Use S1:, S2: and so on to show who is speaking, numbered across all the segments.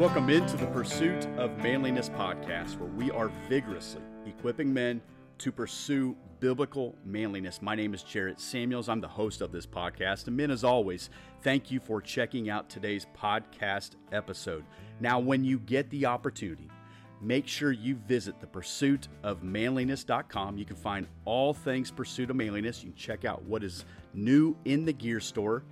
S1: Welcome into the Pursuit of Manliness podcast, where we are vigorously equipping men to pursue biblical manliness. My name is Jarrett Samuels. I'm the host of this podcast. And men, as always, thank you for checking out today's podcast episode. Now, when you get the opportunity, make sure you visit the pursuit of manliness.com. You can find all things pursuit of manliness. You can check out what is new in the gear store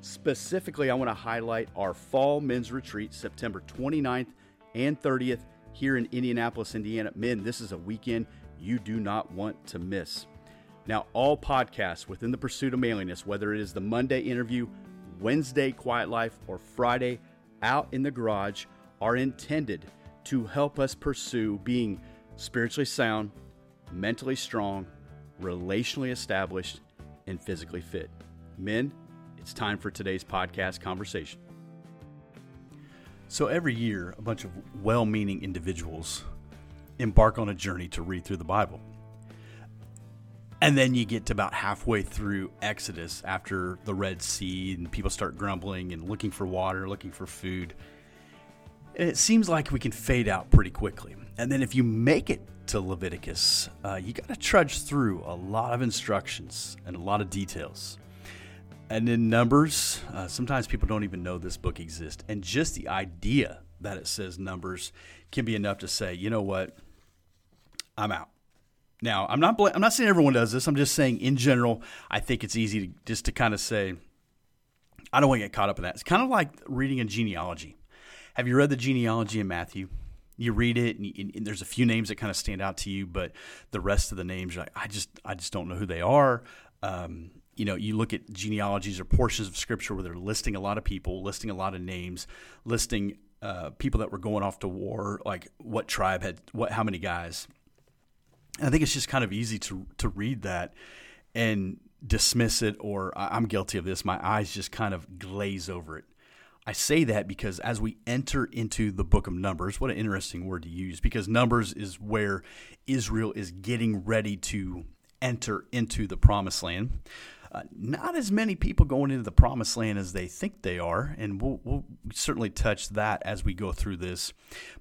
S1: Specifically, I want to highlight our fall men's retreat, September 29th and 30th here in Indianapolis, Indiana. Men, this is a weekend you do not want to miss. Now, all podcasts within the pursuit of manliness, whether it is the Monday interview, Wednesday quiet life, or Friday out in the garage, are intended to help us pursue being spiritually sound, mentally strong, relationally established, and physically fit. Men, it's time for today's podcast conversation. So, every year, a bunch of well meaning individuals embark on a journey to read through the Bible. And then you get to about halfway through Exodus after the Red Sea, and people start grumbling and looking for water, looking for food. And it seems like we can fade out pretty quickly. And then if you make it to Leviticus, uh, you got to trudge through a lot of instructions and a lot of details. And in Numbers, uh, sometimes people don't even know this book exists. And just the idea that it says Numbers can be enough to say, you know what, I'm out. Now, I'm not bl- I'm not saying everyone does this. I'm just saying in general, I think it's easy to just to kind of say, I don't want to get caught up in that. It's kind of like reading a genealogy. Have you read the genealogy in Matthew? You read it, and, you, and there's a few names that kind of stand out to you, but the rest of the names, like, I just I just don't know who they are. Um, you know, you look at genealogies or portions of scripture where they're listing a lot of people, listing a lot of names, listing uh, people that were going off to war, like what tribe had what, how many guys. And I think it's just kind of easy to to read that and dismiss it, or I'm guilty of this. My eyes just kind of glaze over it. I say that because as we enter into the book of Numbers, what an interesting word to use, because Numbers is where Israel is getting ready to enter into the promised land. Uh, not as many people going into the promised land as they think they are, and we'll, we'll, certainly touch that as we go through this.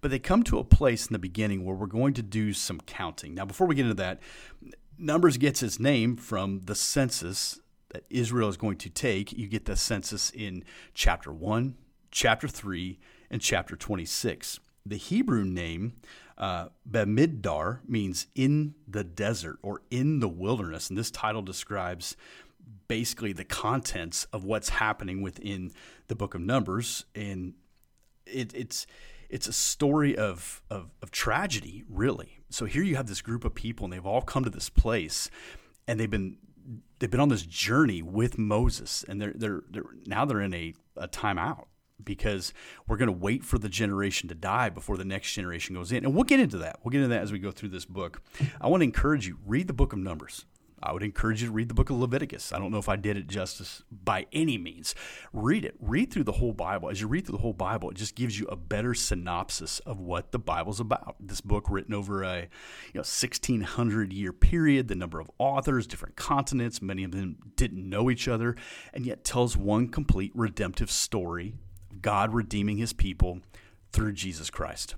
S1: But they come to a place in the beginning where we're going to do some counting. Now, before we get into that, Numbers gets its name from the census that Israel is going to take. You get the census in chapter 1, chapter 3, and chapter 26. The Hebrew name uh, means in the desert or in the wilderness, and this title describes basically the contents of what's happening within the book of Numbers, and it, it's it's a story of, of, of tragedy, really. So here you have this group of people, and they've all come to this place, and they've been they've been on this journey with Moses, and they're they're, they're now they're in a, a timeout because we're going to wait for the generation to die before the next generation goes in. And we'll get into that. We'll get into that as we go through this book. I want to encourage you read the book of Numbers. I would encourage you to read the book of Leviticus. I don't know if I did it justice by any means. Read it. Read through the whole Bible. As you read through the whole Bible, it just gives you a better synopsis of what the Bible's about. This book written over a you know 1600 year period, the number of authors, different continents, many of them didn't know each other, and yet tells one complete redemptive story of God redeeming his people through Jesus Christ.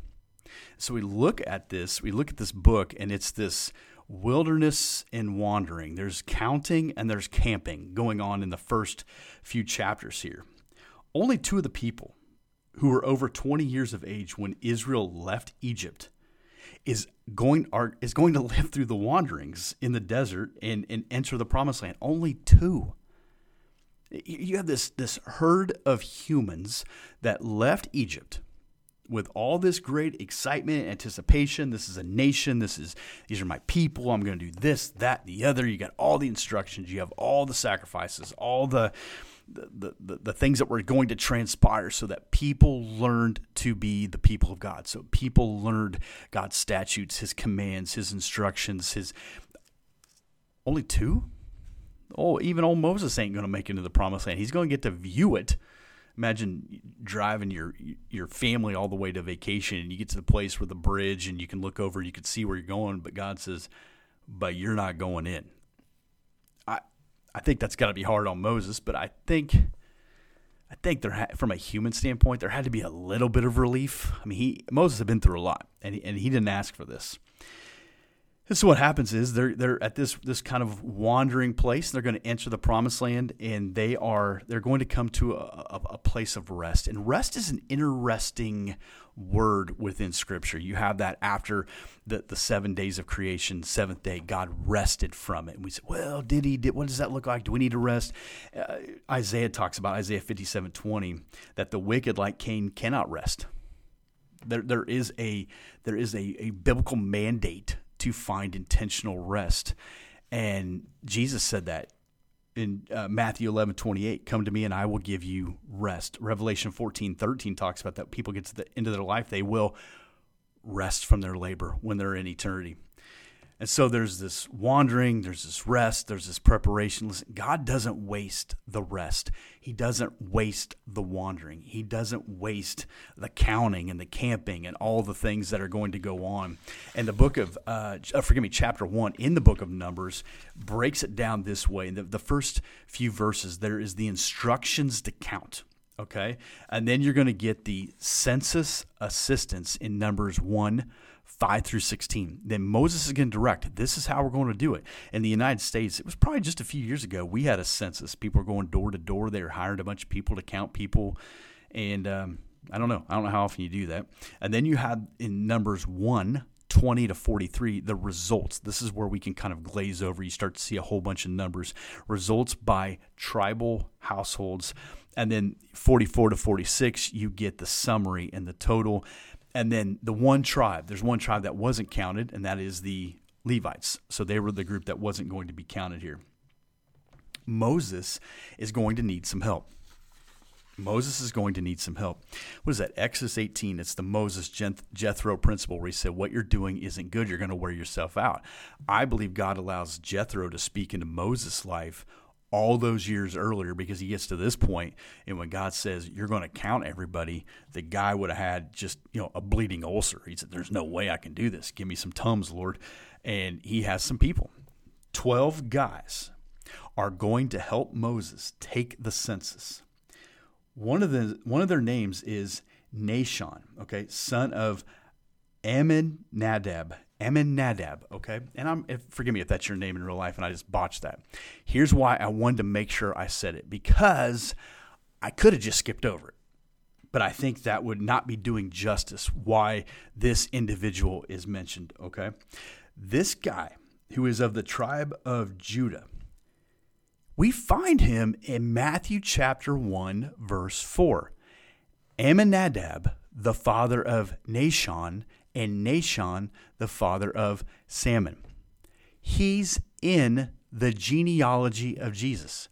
S1: So we look at this, we look at this book and it's this wilderness and wandering. There's counting and there's camping going on in the first few chapters here. Only two of the people who were over 20 years of age when Israel left Egypt is going are is going to live through the wanderings in the desert and, and enter the promised land. Only two. You have this this herd of humans that left Egypt with all this great excitement, anticipation. This is a nation. This is these are my people. I'm going to do this, that, the other. You got all the instructions. You have all the sacrifices, all the the, the, the things that were going to transpire so that people learned to be the people of God. So people learned God's statutes, his commands, his instructions, his only two? Oh, even old Moses ain't going to make it into the promised land. He's going to get to view it imagine driving your your family all the way to vacation and you get to the place where the bridge and you can look over and you can see where you're going but God says but you're not going in I I think that's got to be hard on Moses but I think I think there had, from a human standpoint, there had to be a little bit of relief. I mean, he Moses had been through a lot, and he, and he didn't ask for this. So what happens is they're they're at this this kind of wandering place. They're going to enter the promised land, and they are they're going to come to a, a, a place of rest. And rest is an interesting word within Scripture. You have that after the, the seven days of creation, seventh day, God rested from it. And we say, well, did he? Did, what does that look like? Do we need to rest? Uh, Isaiah talks about Isaiah fifty seven twenty that the wicked like Cain cannot rest. There, there is a there is a, a biblical mandate to find intentional rest. And Jesus said that in uh, Matthew 11, 28, come to me and I will give you rest. Revelation 14, 13 talks about that people get to the end of their life, they will rest from their labor when they're in eternity. And so there's this wandering, there's this rest, there's this preparation. Listen, God doesn't waste the rest. He doesn't waste the wandering. He doesn't waste the counting and the camping and all the things that are going to go on. And the book of, uh, uh forgive me, chapter one in the book of Numbers breaks it down this way. In the, the first few verses, there is the instructions to count okay? And then you're going to get the census assistance in Numbers 1 5 through 16. Then Moses is going to direct this is how we're going to do it. In the United States, it was probably just a few years ago, we had a census. People were going door to door. They were hiring a bunch of people to count people. And um, I don't know. I don't know how often you do that. And then you had in Numbers 1 20 to 43, the results. This is where we can kind of glaze over. You start to see a whole bunch of numbers. Results by tribal households. And then 44 to 46, you get the summary and the total and then the one tribe, there's one tribe that wasn't counted, and that is the Levites. So they were the group that wasn't going to be counted here. Moses is going to need some help. Moses is going to need some help. What is that? Exodus 18. It's the Moses Jethro principle where he said, What you're doing isn't good. You're going to wear yourself out. I believe God allows Jethro to speak into Moses' life all those years earlier because he gets to this point and when God says you're going to count everybody, the guy would have had just, you know, a bleeding ulcer. He said, There's no way I can do this. Give me some Tums, Lord. And he has some people. Twelve guys are going to help Moses take the census. One of the one of their names is Nahshon, okay, son of Amminadab. Amminadab, okay? And I'm if, forgive me if that's your name in real life and I just botched that. Here's why I wanted to make sure I said it because I could have just skipped over it. But I think that would not be doing justice why this individual is mentioned, okay? This guy who is of the tribe of Judah, we find him in Matthew chapter 1 verse 4. Amminadab, the father of Nahshon, and Nahshon, the father of Salmon. He's in the genealogy of Jesus.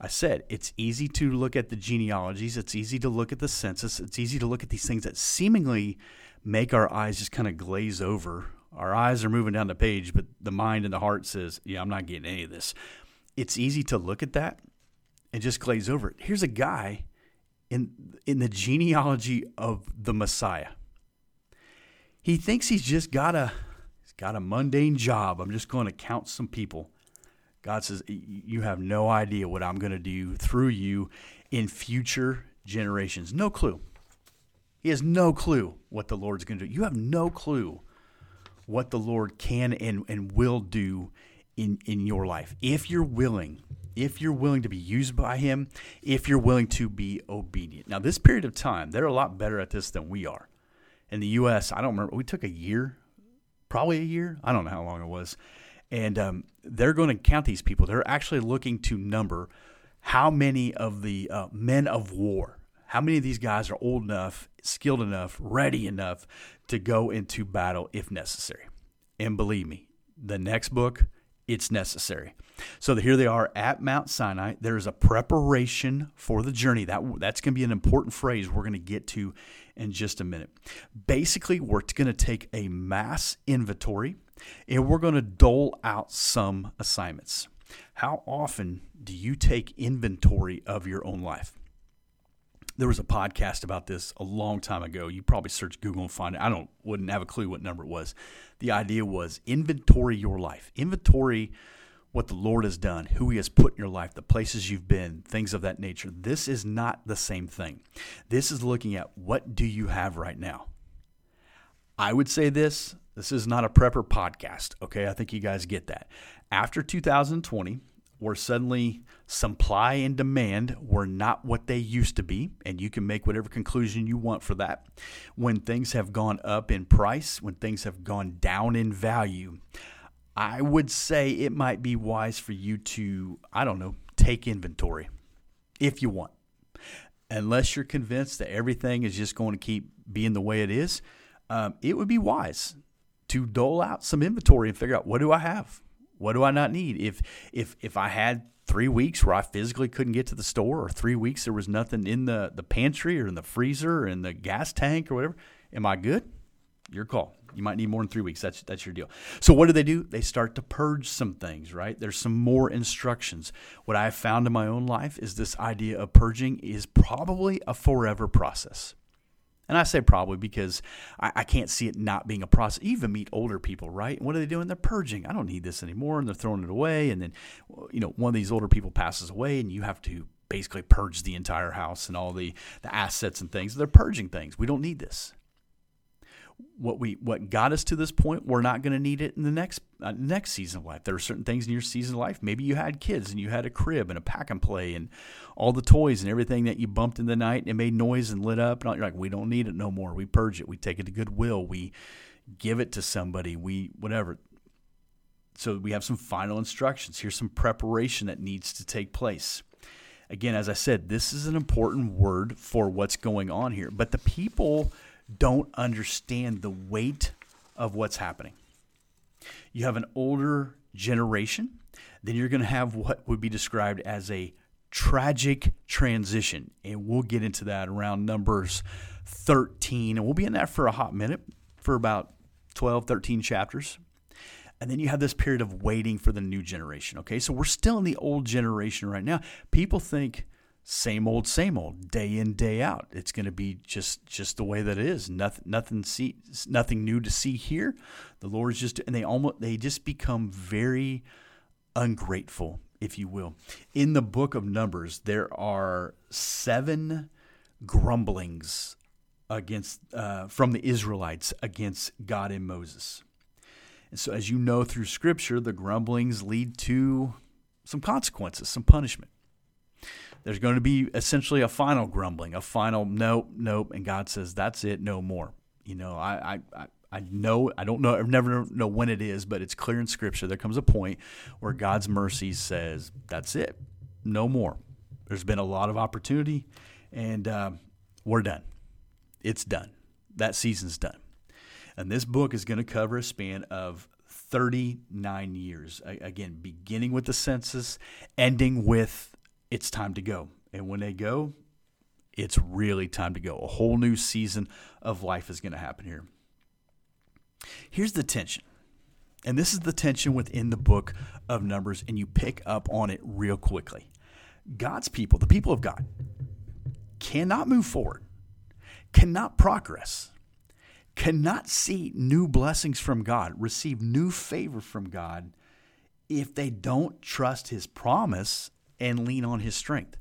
S1: I said it's easy to look at the genealogies, it's easy to look at the census, it's easy to look at these things that seemingly make our eyes just kind of glaze over. Our eyes are moving down the page, but the mind and the heart says, Yeah, I'm not getting any of this. It's easy to look at that and just glaze over it. Here's a guy in in the genealogy of the Messiah. He thinks he's just got a he's got a mundane job. I'm just going to count some people. God says you have no idea what I'm going to do through you in future generations. No clue. He has no clue what the Lord's going to do. You have no clue what the Lord can and, and will do in, in your life. If you're willing if you're willing to be used by Him, if you're willing to be obedient. Now, this period of time, they're a lot better at this than we are. In the U.S., I don't remember, we took a year, probably a year. I don't know how long it was. And um, they're going to count these people. They're actually looking to number how many of the uh, men of war, how many of these guys are old enough, skilled enough, ready enough to go into battle if necessary. And believe me, the next book, it's necessary. So here they are at Mount Sinai. There is a preparation for the journey. That that's going to be an important phrase we're going to get to in just a minute. Basically, we're going to take a mass inventory and we're going to dole out some assignments. How often do you take inventory of your own life? There was a podcast about this a long time ago. You probably search Google and find it. I don't wouldn't have a clue what number it was. The idea was inventory your life. Inventory what the Lord has done, who He has put in your life, the places you've been, things of that nature. This is not the same thing. This is looking at what do you have right now. I would say this this is not a prepper podcast, okay? I think you guys get that. After 2020, where suddenly supply and demand were not what they used to be, and you can make whatever conclusion you want for that. When things have gone up in price, when things have gone down in value, I would say it might be wise for you to, I don't know, take inventory if you want. Unless you're convinced that everything is just going to keep being the way it is, um, it would be wise to dole out some inventory and figure out what do I have? What do I not need? If if if I had three weeks where I physically couldn't get to the store, or three weeks there was nothing in the, the pantry or in the freezer or in the gas tank or whatever, am I good? Your call. You might need more than three weeks. That's that's your deal. So what do they do? They start to purge some things, right? There's some more instructions. What I've found in my own life is this idea of purging is probably a forever process. And I say probably because I, I, can't see it not being a process. You even meet older people, right? what are they doing? They're purging. I don't need this anymore, and they're throwing it away. And then, you know, one of these older people passes away, and you have to basically purge the entire house and all the, the assets and things. They're purging things. We don't need this what we what got us to this point we're not going to need it in the next uh, next season of life. There are certain things in your season of life. Maybe you had kids and you had a crib and a pack and play and all the toys and everything that you bumped in the night and made noise and lit up and you're like we don't need it no more. We purge it. We take it to goodwill. We give it to somebody. We whatever. So we have some final instructions. Here's some preparation that needs to take place. Again as i said this is an important word for what's going on here. But the people don't understand the weight of what's happening. You have an older generation, then you're going to have what would be described as a tragic transition. And we'll get into that around Numbers 13. And we'll be in that for a hot minute, for about 12, 13 chapters. And then you have this period of waiting for the new generation. Okay, so we're still in the old generation right now. People think same old, same old, day in, day out. It's going to be just just the way that it is. Nothing, nothing see, nothing new to see here. The Lord's just, and they almost, they just become very ungrateful, if you will. In the book of Numbers, there are seven grumblings against uh, from the Israelites against God and Moses. And so, as you know through Scripture, the grumblings lead to some consequences, some punishment there's going to be essentially a final grumbling, a final nope, nope, and God says that's it, no more. You know, I I I know I don't know I never know when it is, but it's clear in Scripture. There comes a point where God's mercy says that's it, no more. There's been a lot of opportunity, and uh, we're done. It's done. That season's done. And this book is going to cover a span of 39 years. Again, beginning with the census, ending with it's time to go. And when they go, it's really time to go. A whole new season of life is going to happen here. Here's the tension. And this is the tension within the book of Numbers, and you pick up on it real quickly. God's people, the people of God, cannot move forward, cannot progress, cannot see new blessings from God, receive new favor from God if they don't trust His promise and lean on his strength.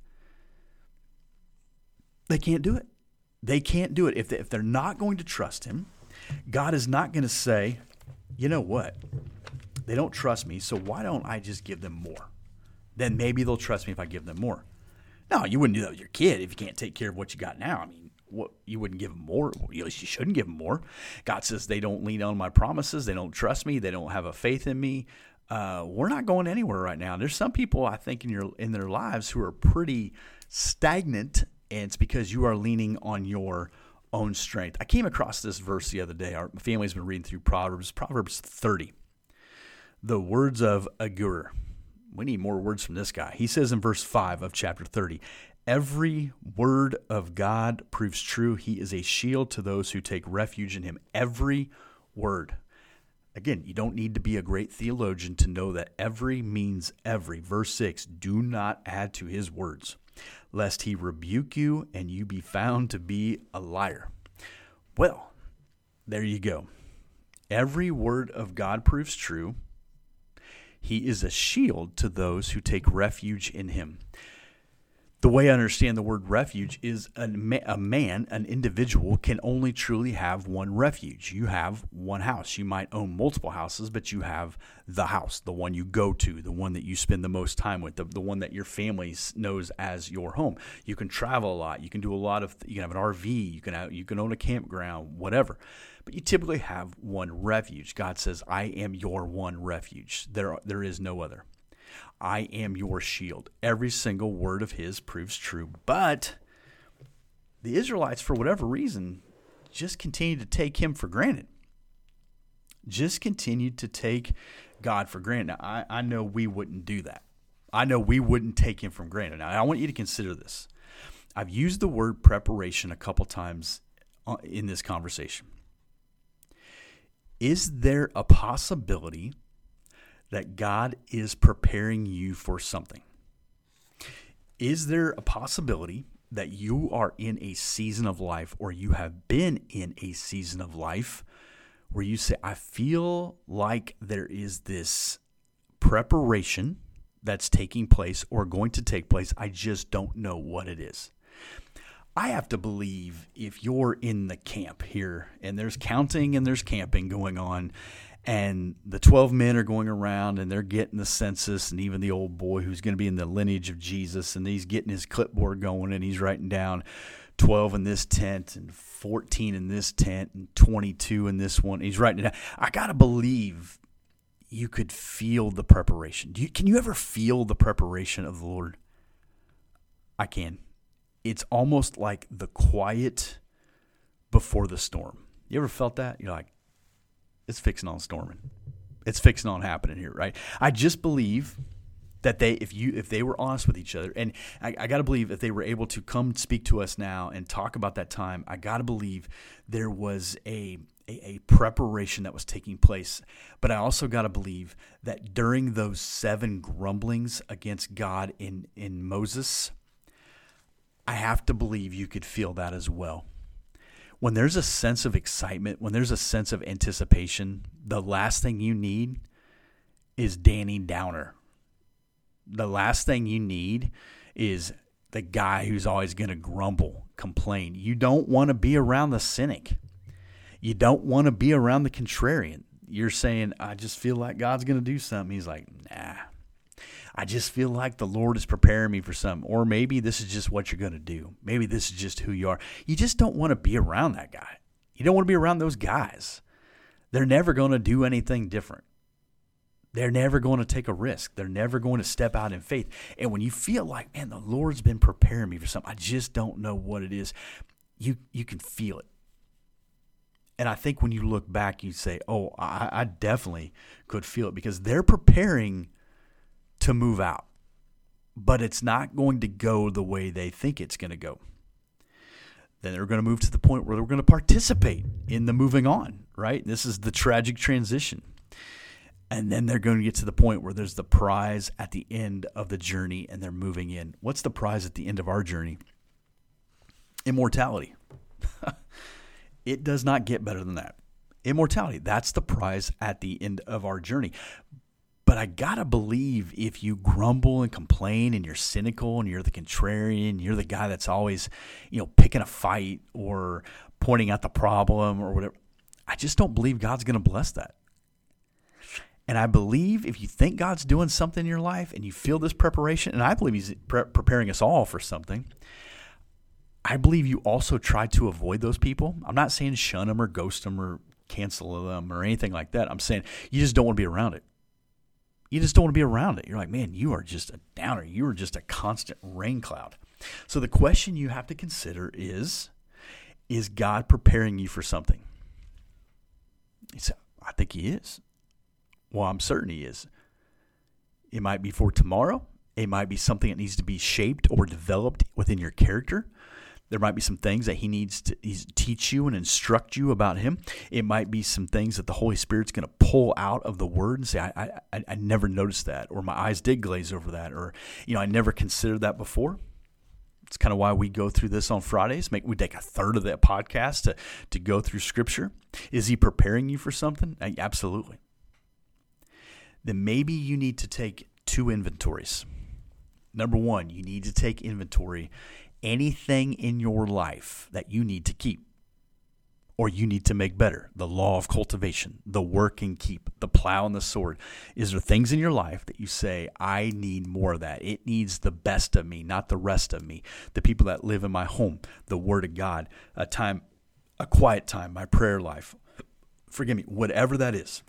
S1: They can't do it. They can't do it. If, they, if they're not going to trust him, God is not going to say, you know what? They don't trust me, so why don't I just give them more? Then maybe they'll trust me if I give them more. No, you wouldn't do that with your kid if you can't take care of what you got now. I mean, what you wouldn't give them more. At least you shouldn't give them more. God says they don't lean on my promises. They don't trust me. They don't have a faith in me uh, we're not going anywhere right now. There's some people I think in your in their lives who are pretty stagnant, and it's because you are leaning on your own strength. I came across this verse the other day. Our family's been reading through Proverbs, Proverbs 30. The words of Agur. We need more words from this guy. He says in verse 5 of chapter 30 Every word of God proves true. He is a shield to those who take refuge in him. Every word. Again, you don't need to be a great theologian to know that every means every. Verse 6 Do not add to his words, lest he rebuke you and you be found to be a liar. Well, there you go. Every word of God proves true. He is a shield to those who take refuge in him the way I understand the word refuge is a, a man, an individual, can only truly have one refuge. You have one house. You might own multiple houses, but you have the house, the one you go to, the one that you spend the most time with, the, the one that your family knows as your home. You can travel a lot. You can do a lot of. You can have an RV. You can have, you can own a campground, whatever. But you typically have one refuge. God says, "I am your one refuge. There there is no other." I am your shield. Every single word of his proves true. But the Israelites, for whatever reason, just continued to take him for granted. Just continued to take God for granted. Now, I, I know we wouldn't do that. I know we wouldn't take him from granted. Now, I want you to consider this. I've used the word preparation a couple times uh, in this conversation. Is there a possibility that God is preparing you for something. Is there a possibility that you are in a season of life or you have been in a season of life where you say, I feel like there is this preparation that's taking place or going to take place. I just don't know what it is. I have to believe if you're in the camp here and there's counting and there's camping going on, and the 12 men are going around and they're getting the census and even the old boy who's going to be in the lineage of jesus and he's getting his clipboard going and he's writing down 12 in this tent and 14 in this tent and 22 in this one. He's writing it down. I gotta believe you could feel the preparation. You, can you ever feel the preparation of the lord? I can. It's almost like the quiet before the storm. You ever felt that? You're like it's fixing on storming. It's fixing on happening here, right? I just believe that they if you if they were honest with each other and I, I got to believe if they were able to come speak to us now and talk about that time i got to believe there was a, a, a preparation that was taking place but i also got to believe that during those seven grumblings against god in in moses i have to believe you could feel that as well when there's a sense of excitement, when there's a sense of anticipation, the last thing you need is Danny Downer. The last thing you need is the guy who's always going to grumble, complain. You don't want to be around the cynic. You don't want to be around the contrarian. You're saying, I just feel like God's going to do something. He's like, nah, I just feel like the Lord is preparing me for something. Or maybe this is just what you're going to do. Maybe this is just who you are. You just don't want to be around that guy. You don't want to be around those guys. They're never going to do anything different. They're never going to take a risk. They're never going to step out in faith. And when you feel like, man, the Lord's been preparing me for something, I just don't know what it is, you, you can feel it. And I think when you look back, you say, oh, I, I definitely could feel it because they're preparing to move out, but it's not going to go the way they think it's going to go. Then they're going to move to the point where they're going to participate in the moving on, right? This is the tragic transition. And then they're going to get to the point where there's the prize at the end of the journey and they're moving in. What's the prize at the end of our journey? Immortality. it does not get better than that. Immortality. That's the prize at the end of our journey. But I gotta believe if you grumble and complain and you're cynical and you're the contrarian, you're the guy that's always, you know, picking a fight or pointing out the problem or whatever. I just don't believe God's gonna bless that. And I believe if you think God's doing something in your life and you feel this preparation, and I believe He's pre- preparing us all for something, I believe you also try to avoid those people. I'm not saying shun them or ghost them or cancel them or anything like that. I'm saying you just don't want to be around it you just don't want to be around it. You're like, man, you are just a downer. You are just a constant rain cloud. So the question you have to consider is Is God preparing you for something? He said, I think He is. Well, I'm certain He is. It might be for tomorrow. It might be something that needs to be shaped or developed within your character. There might be some things that he needs to teach you and instruct you about him. It might be some things that the Holy Spirit's going to pull out of the Word and say, I, I, I never noticed that, or my eyes did glaze over that, or you know, I never considered that before. It's kind of why we go through this on Fridays. Make we take a third of that podcast to to go through Scripture. Is he preparing you for something? Absolutely. then maybe you need to take two inventories. Number one, you need to take inventory anything in your life that you need to keep or you need to make better. The law of cultivation, the work and keep, the plow and the sword. Is there things in your life that you say, I need more of that? It needs the best of me, not the rest of me. The people that live in my home, the word of God, a time, a quiet time, my prayer life. Forgive me, whatever that is.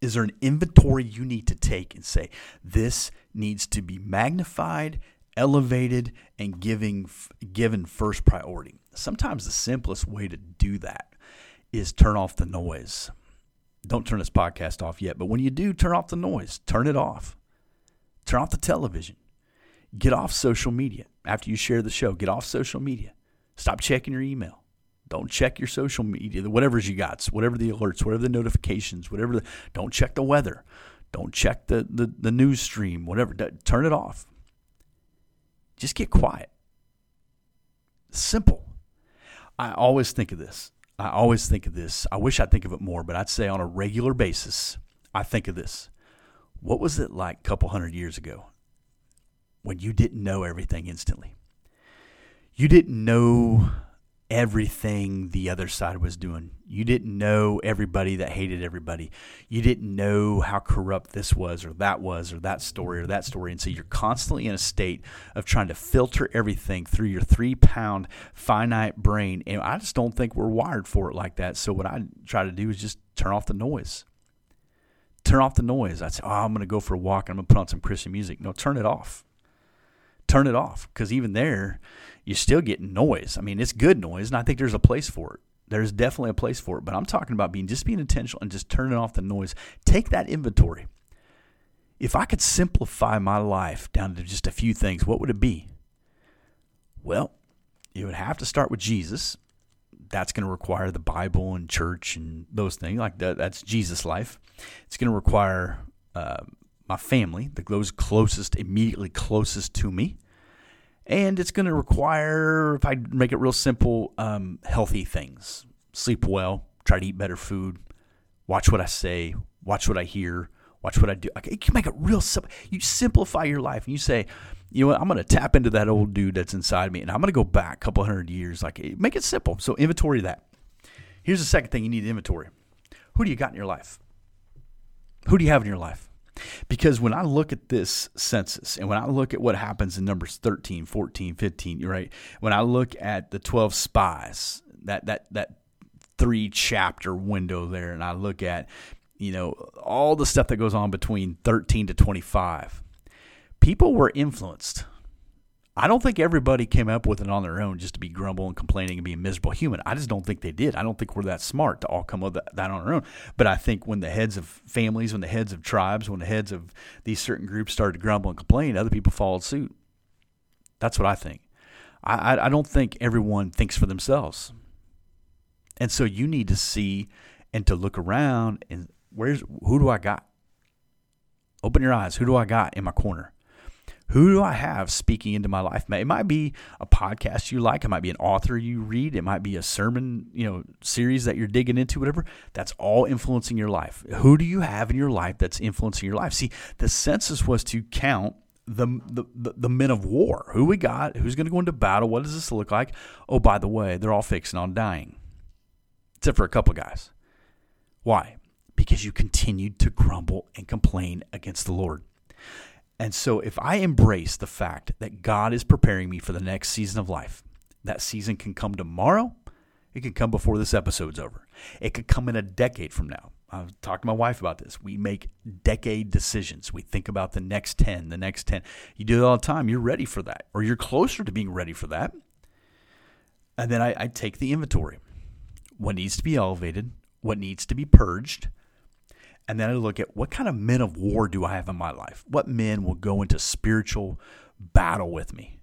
S1: Is there an inventory you need to take and say, this needs to be magnified, elevated, and giving, given first priority? Sometimes the simplest way to do that is turn off the noise. Don't turn this podcast off yet, but when you do, turn off the noise, turn it off. Turn off the television. Get off social media. After you share the show, get off social media. Stop checking your email. Don't check your social media, whatever's you got, whatever the alerts, whatever the notifications, whatever. The, don't check the weather. Don't check the, the, the news stream, whatever. Turn it off. Just get quiet. Simple. I always think of this. I always think of this. I wish I'd think of it more, but I'd say on a regular basis, I think of this. What was it like a couple hundred years ago when you didn't know everything instantly? You didn't know everything the other side was doing. You didn't know everybody that hated everybody. You didn't know how corrupt this was or that was or that story or that story. And so you're constantly in a state of trying to filter everything through your three pound finite brain. And I just don't think we're wired for it like that. So what I try to do is just turn off the noise. Turn off the noise. I say, oh, I'm going to go for a walk. and I'm going to put on some Christian music. No, turn it off. Turn it off because even there, you're still get noise. I mean, it's good noise, and I think there's a place for it. There's definitely a place for it. But I'm talking about being just being intentional and just turning off the noise. Take that inventory. If I could simplify my life down to just a few things, what would it be? Well, you would have to start with Jesus. That's going to require the Bible and church and those things like that. That's Jesus' life. It's going to require uh, my family, the those closest, immediately closest to me and it's going to require, if I make it real simple, um, healthy things. Sleep well, try to eat better food, watch what I say, watch what I hear, watch what I do. You can make it real simple. You simplify your life and you say, you know what, I'm going to tap into that old dude that's inside me and I'm going to go back a couple hundred years. Like, make it simple. So, inventory that. Here's the second thing you need to inventory who do you got in your life? Who do you have in your life? Because when I look at this census and when I look at what happens in numbers 13, 14, 15, right? When I look at the 12 spies, that that that three chapter window there and I look at you know all the stuff that goes on between 13 to 25 people were influenced I don't think everybody came up with it on their own just to be grumble and complaining and be a miserable human. I just don't think they did. I don't think we're that smart to all come up with that on our own. But I think when the heads of families, when the heads of tribes, when the heads of these certain groups started to grumble and complain, other people followed suit. That's what I think. I, I don't think everyone thinks for themselves. And so you need to see and to look around and where's who do I got? Open your eyes. Who do I got in my corner? Who do I have speaking into my life? It might be a podcast you like. It might be an author you read. It might be a sermon, you know, series that you're digging into, whatever. That's all influencing your life. Who do you have in your life that's influencing your life? See, the census was to count the, the, the men of war. Who we got? Who's going to go into battle? What does this look like? Oh, by the way, they're all fixing on dying, except for a couple guys. Why? Because you continued to grumble and complain against the Lord. And so, if I embrace the fact that God is preparing me for the next season of life, that season can come tomorrow. It can come before this episode's over. It could come in a decade from now. I've talked to my wife about this. We make decade decisions. We think about the next 10, the next 10. You do it all the time. You're ready for that, or you're closer to being ready for that. And then I, I take the inventory what needs to be elevated, what needs to be purged, and then I look at what kind of men of war do I have in my life? What men will go into spiritual battle with me?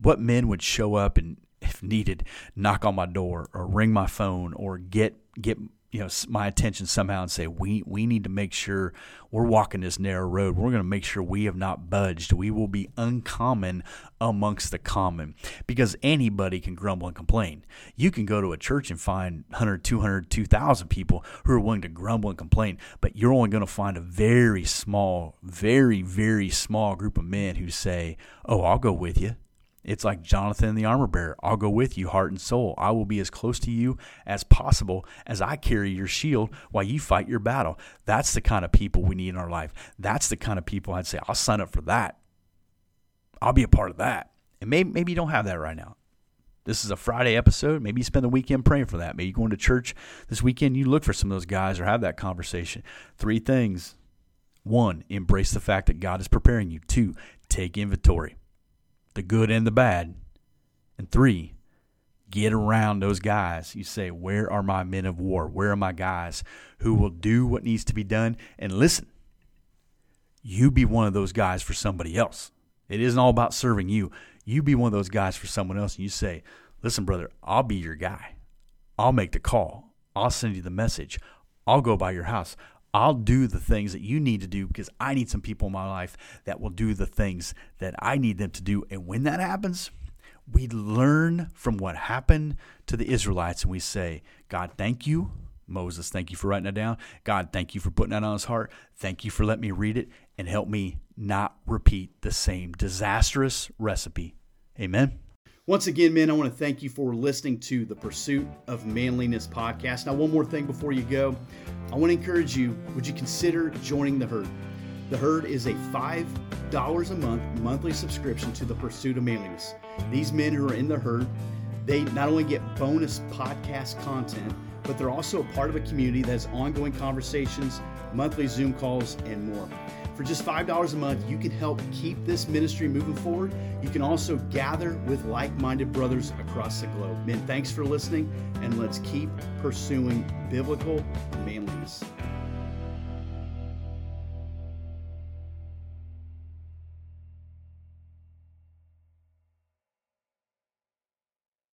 S1: What men would show up and, if needed, knock on my door or ring my phone or get get you know my attention somehow and say we we need to make sure we're walking this narrow road. We're going to make sure we have not budged. We will be uncommon amongst the common. Because anybody can grumble and complain. You can go to a church and find 100 200 2000 people who are willing to grumble and complain but you're only going to find a very small very very small group of men who say oh i'll go with you it's like Jonathan the armor bearer. I'll go with you, heart and soul. I will be as close to you as possible as I carry your shield while you fight your battle. That's the kind of people we need in our life. That's the kind of people I'd say, I'll sign up for that. I'll be a part of that. And maybe, maybe you don't have that right now. This is a Friday episode. Maybe you spend the weekend praying for that. Maybe you going to church this weekend. You look for some of those guys or have that conversation. Three things. One, embrace the fact that God is preparing you. Two, take inventory the good and the bad. And three, get around those guys. You say, Where are my men of war? Where are my guys who will do what needs to be done? And listen, you be one of those guys for somebody else. It isn't all about serving you. You be one of those guys for someone else. And you say, Listen, brother, I'll be your guy. I'll make the call. I'll send you the message. I'll go by your house. I'll do the things that you need to do because I need some people in my life that will do the things that I need them to do. And when that happens, we learn from what happened to the Israelites and we say, God, thank you. Moses, thank you for writing it down. God, thank you for putting that on his heart. Thank you for letting me read it and help me not repeat the same disastrous recipe. Amen. Once again, men, I want to thank you for listening to the Pursuit of Manliness podcast. Now, one more thing before you go. I want to encourage you would you consider joining the herd? The herd is a $5 a month monthly subscription to the Pursuit of Manliness. These men who are in the herd, they not only get bonus podcast content, but they're also a part of a community that has ongoing conversations, monthly Zoom calls, and more. For just $5 a month, you can help keep this ministry moving forward. You can also gather with like minded brothers across the globe. Men, thanks for listening, and let's keep pursuing biblical manliness.